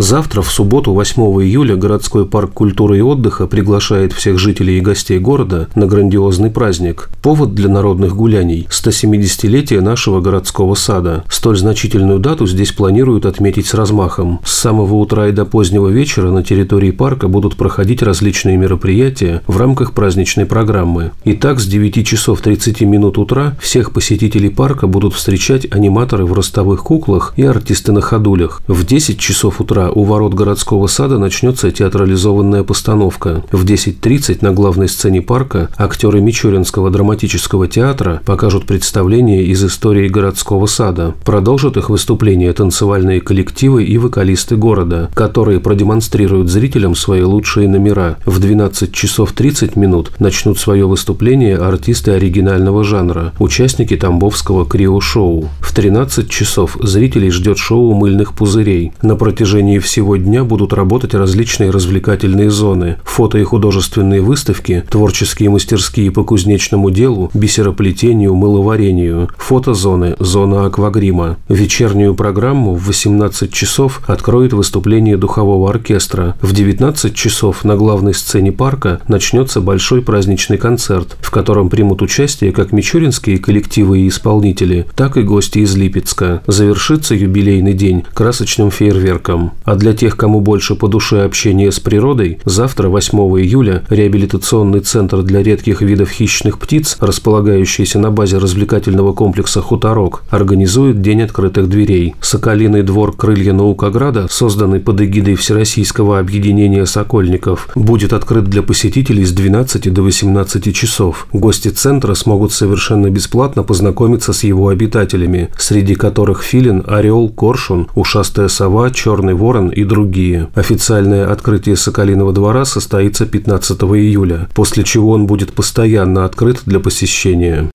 Завтра, в субботу, 8 июля, городской парк культуры и отдыха приглашает всех жителей и гостей города на грандиозный праздник. Повод для народных гуляний – 170-летие нашего городского сада. Столь значительную дату здесь планируют отметить с размахом. С самого утра и до позднего вечера на территории парка будут проходить различные мероприятия в рамках праздничной программы. Итак, с 9 часов 30 минут утра всех посетителей парка будут встречать аниматоры в ростовых куклах и артисты на ходулях. В 10 часов утра у ворот городского сада начнется театрализованная постановка. В 10.30 на главной сцене парка актеры Мичуринского драматического театра покажут представление из истории городского сада. Продолжат их выступление танцевальные коллективы и вокалисты города, которые продемонстрируют зрителям свои лучшие номера. В 12 часов 30 минут начнут свое выступление артисты оригинального жанра, участники Тамбовского крио-шоу. В 13 часов зрителей ждет шоу мыльных пузырей. На протяжении всего дня будут работать различные развлекательные зоны, фото и художественные выставки, творческие мастерские по кузнечному делу, бисероплетению, мыловарению, фотозоны, зона аквагрима. Вечернюю программу в 18 часов откроет выступление духового оркестра. В 19 часов на главной сцене парка начнется большой праздничный концерт, в котором примут участие как мичуринские коллективы и исполнители, так и гости из Липецка. Завершится юбилейный день красочным фейерверком. А для тех, кому больше по душе общение с природой, завтра, 8 июля, реабилитационный центр для редких видов хищных птиц, располагающийся на базе развлекательного комплекса «Хуторок», организует День открытых дверей. Соколиный двор «Крылья Наукограда», созданный под эгидой Всероссийского объединения сокольников, будет открыт для посетителей с 12 до 18 часов. Гости центра смогут совершенно бесплатно познакомиться с его обитателями, среди которых филин, орел, коршун, ушастая сова, черный ворон, Ворон и другие. Официальное открытие Соколиного двора состоится 15 июля, после чего он будет постоянно открыт для посещения.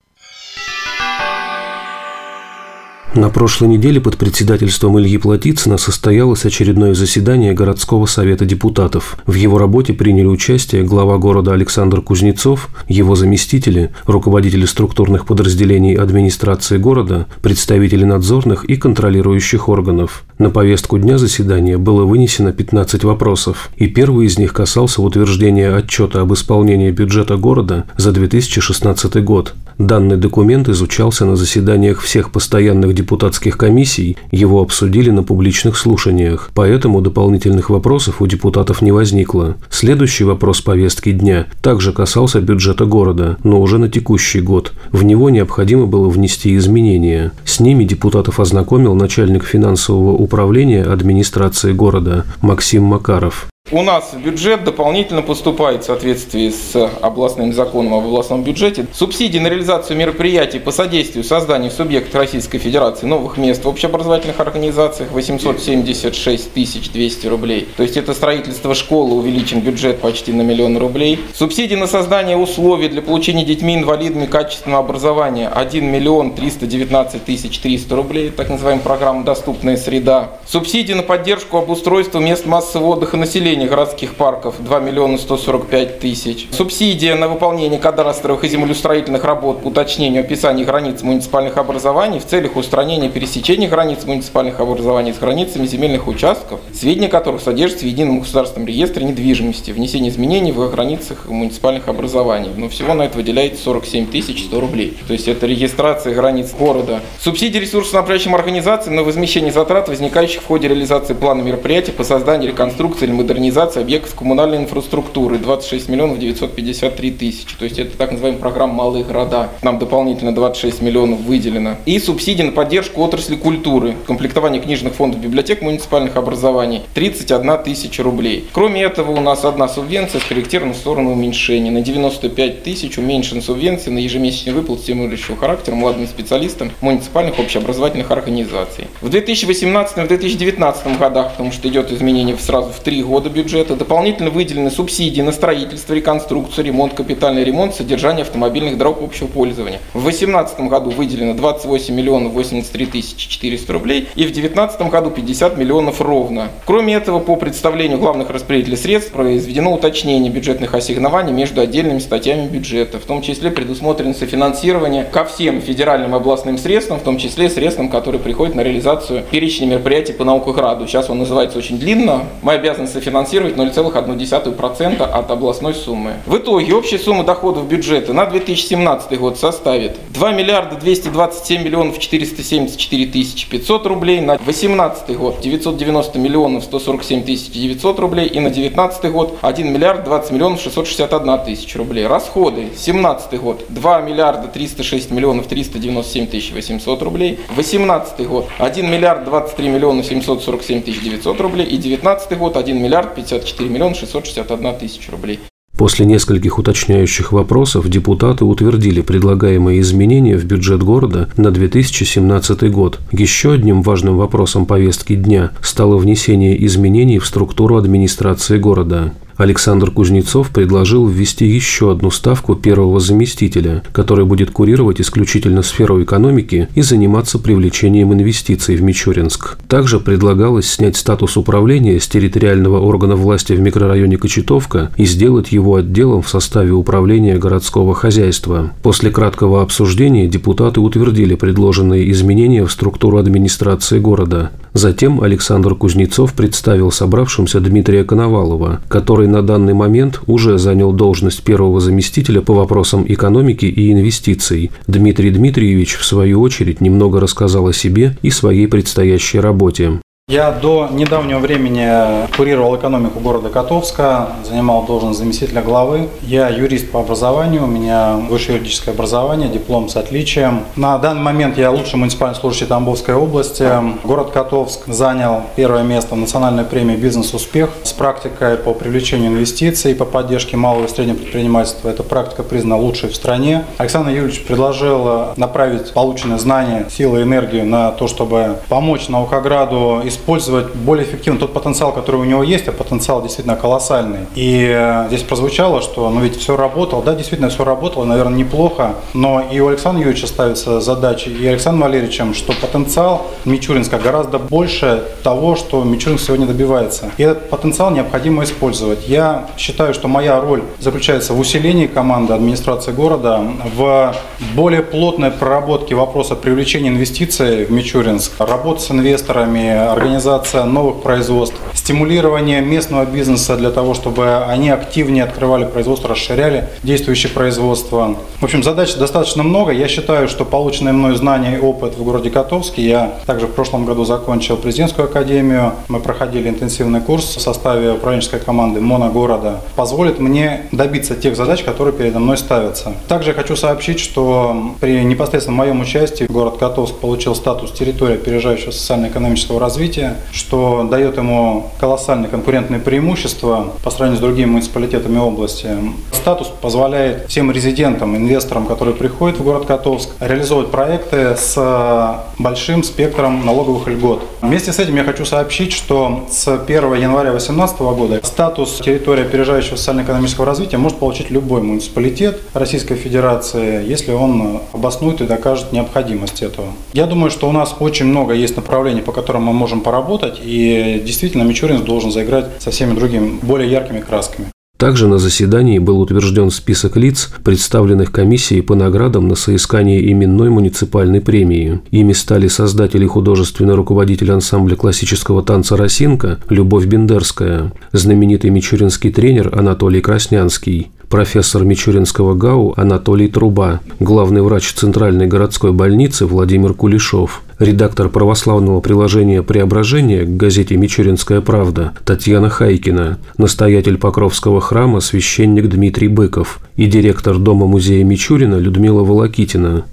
На прошлой неделе под председательством Ильи Платицына состоялось очередное заседание городского совета депутатов. В его работе приняли участие глава города Александр Кузнецов, его заместители, руководители структурных подразделений администрации города, представители надзорных и контролирующих органов. На повестку дня заседания было вынесено 15 вопросов, и первый из них касался утверждения отчета об исполнении бюджета города за 2016 год. Данный документ изучался на заседаниях всех постоянных депутатских комиссий, его обсудили на публичных слушаниях, поэтому дополнительных вопросов у депутатов не возникло. Следующий вопрос повестки дня также касался бюджета города, но уже на текущий год. В него необходимо было внести изменения. С ними депутатов ознакомил начальник финансового управления администрации города Максим Макаров. У нас бюджет дополнительно поступает в соответствии с областным законом об областном бюджете. Субсидии на реализацию мероприятий по содействию созданию субъектов Российской Федерации новых мест в общеобразовательных организациях 876 200 рублей. То есть это строительство школы, увеличен бюджет почти на миллион рублей. Субсидии на создание условий для получения детьми-инвалидами качественного образования 1 миллион 319 тысяч 300 рублей, так называемая программа «Доступная среда». Субсидии на поддержку обустройства мест массового отдыха населения осуществление городских парков 2 миллиона 145 тысяч. Субсидия на выполнение кадастровых и землеустроительных работ по уточнению описания границ муниципальных образований в целях устранения пересечения границ муниципальных образований с границами земельных участков, сведения которых содержатся в едином государственном реестре недвижимости, внесение изменений в границах муниципальных образований. Но всего на это выделяется 47 тысяч 100 рублей. То есть это регистрация границ города. Субсидии ресурсоснабжающим организациям на возмещение затрат, возникающих в ходе реализации плана мероприятий по созданию, реконструкции или модернизации модернизации объектов коммунальной инфраструктуры 26 миллионов 953 тысячи. То есть это так называемая программа «Малые города». Нам дополнительно 26 миллионов выделено. И субсидии на поддержку отрасли культуры, комплектование книжных фондов библиотек муниципальных образований 31 тысяча рублей. Кроме этого у нас одна субвенция скорректирована в сторону уменьшения. На 95 тысяч уменьшена субвенция на ежемесячный выплат стимулирующего характера молодым специалистам муниципальных общеобразовательных организаций. В 2018 и в 2019 годах, потому что идет изменение сразу в три года бюджета дополнительно выделены субсидии на строительство, реконструкцию, ремонт, капитальный ремонт, содержание автомобильных дорог общего пользования. В 2018 году выделено 28 миллионов 83 тысячи 400 рублей и в 2019 году 50 миллионов ровно. Кроме этого, по представлению главных распределителей средств произведено уточнение бюджетных ассигнований между отдельными статьями бюджета. В том числе предусмотрено софинансирование ко всем федеральным и областным средствам, в том числе средствам, которые приходят на реализацию перечня мероприятий по наукограду. Сейчас он называется очень длинно. Мы обязаны софинансировать 0,1% от областной суммы. В итоге общая сумма доходов бюджета на 2017 год составит 2 миллиарда 227 миллионов 474 тысячи 500 рублей, на 2018 год 990 миллионов 147 тысяч 900 рублей и на 2019 год 1 миллиард 20 миллионов 661 тысяч рублей. Расходы 2017 год 2 миллиарда 306 миллионов 397 тысяч 800 рублей, 2018 год 1 миллиард 23 миллиона 747 тысяч 900 рублей и 2019 год 1 миллиард 54 миллиона 661 тысяч рублей. После нескольких уточняющих вопросов депутаты утвердили предлагаемые изменения в бюджет города на 2017 год. Еще одним важным вопросом повестки дня стало внесение изменений в структуру администрации города. Александр Кузнецов предложил ввести еще одну ставку первого заместителя, который будет курировать исключительно сферу экономики и заниматься привлечением инвестиций в Мичуринск. Также предлагалось снять статус управления с территориального органа власти в микрорайоне Кочетовка и сделать его отделом в составе управления городского хозяйства. После краткого обсуждения депутаты утвердили предложенные изменения в структуру администрации города. Затем Александр Кузнецов представил собравшимся Дмитрия Коновалова, который на данный момент уже занял должность первого заместителя по вопросам экономики и инвестиций. Дмитрий Дмитриевич, в свою очередь, немного рассказал о себе и своей предстоящей работе. Я до недавнего времени курировал экономику города Котовска, занимал должность заместителя главы. Я юрист по образованию, у меня высшее юридическое образование, диплом с отличием. На данный момент я лучший муниципальный служащий Тамбовской области. Город Котовск занял первое место в национальной премии «Бизнес-успех» с практикой по привлечению инвестиций и по поддержке малого и среднего предпринимательства. Эта практика признана лучшей в стране. Александр Юрьевич предложил направить полученные знания, силы и энергию на то, чтобы помочь Наукограду использовать более эффективно тот потенциал, который у него есть, а потенциал действительно колоссальный. И э, здесь прозвучало, что ну ведь все работало, да, действительно все работало, наверное, неплохо, но и у Александра Юрьевича ставится задача, и Александром Валерьевичем, что потенциал Мичуринска гораздо больше того, что Мичуринск сегодня добивается. И этот потенциал необходимо использовать. Я считаю, что моя роль заключается в усилении команды администрации города, в более плотной проработке вопроса привлечения инвестиций в Мичуринск, работа с инвесторами, организация новых производств, стимулирование местного бизнеса для того, чтобы они активнее открывали производство, расширяли действующее производство. В общем, задач достаточно много. Я считаю, что полученные мной знания и опыт в городе Котовске, я также в прошлом году закончил президентскую академию, мы проходили интенсивный курс в составе управленческой команды МОНа города, позволит мне добиться тех задач, которые передо мной ставятся. Также хочу сообщить, что при непосредственном моем участии город Котовск получил статус территории опережающего социально-экономического развития развития, что дает ему колоссальные конкурентные преимущества по сравнению с другими муниципалитетами области. Статус позволяет всем резидентам, инвесторам, которые приходят в город Котовск, реализовывать проекты с большим спектром налоговых льгот. Вместе с этим я хочу сообщить, что с 1 января 2018 года статус территории опережающего социально-экономического развития может получить любой муниципалитет Российской Федерации, если он обоснует и докажет необходимость этого. Я думаю, что у нас очень много есть направлений, по которым мы можем поработать, и действительно Мичуринск должен заиграть со всеми другими, более яркими красками. Также на заседании был утвержден список лиц, представленных комиссией по наградам на соискание именной муниципальной премии. Ими стали создатель и художественный руководитель ансамбля классического танца «Росинка» Любовь Бендерская, знаменитый мичуринский тренер Анатолий Краснянский, профессор Мичуринского ГАУ Анатолий Труба, главный врач Центральной городской больницы Владимир Кулешов, редактор православного приложения «Преображение» к газете «Мичуринская правда» Татьяна Хайкина, настоятель Покровского храма священник Дмитрий Быков и директор Дома-музея Мичурина Людмила Волокитина.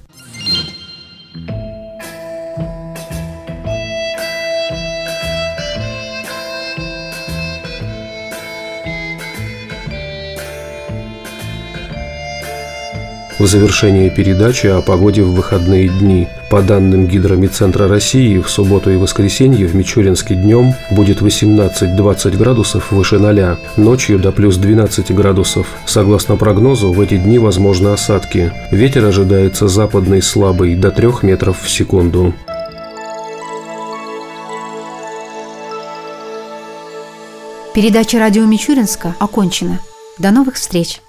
В завершение передачи о погоде в выходные дни. По данным Гидромедцентра России, в субботу и воскресенье в Мичуринске днем будет 18-20 градусов выше 0, ночью до плюс 12 градусов. Согласно прогнозу, в эти дни возможны осадки. Ветер ожидается западный слабый до 3 метров в секунду. Передача радио Мичуринска окончена. До новых встреч!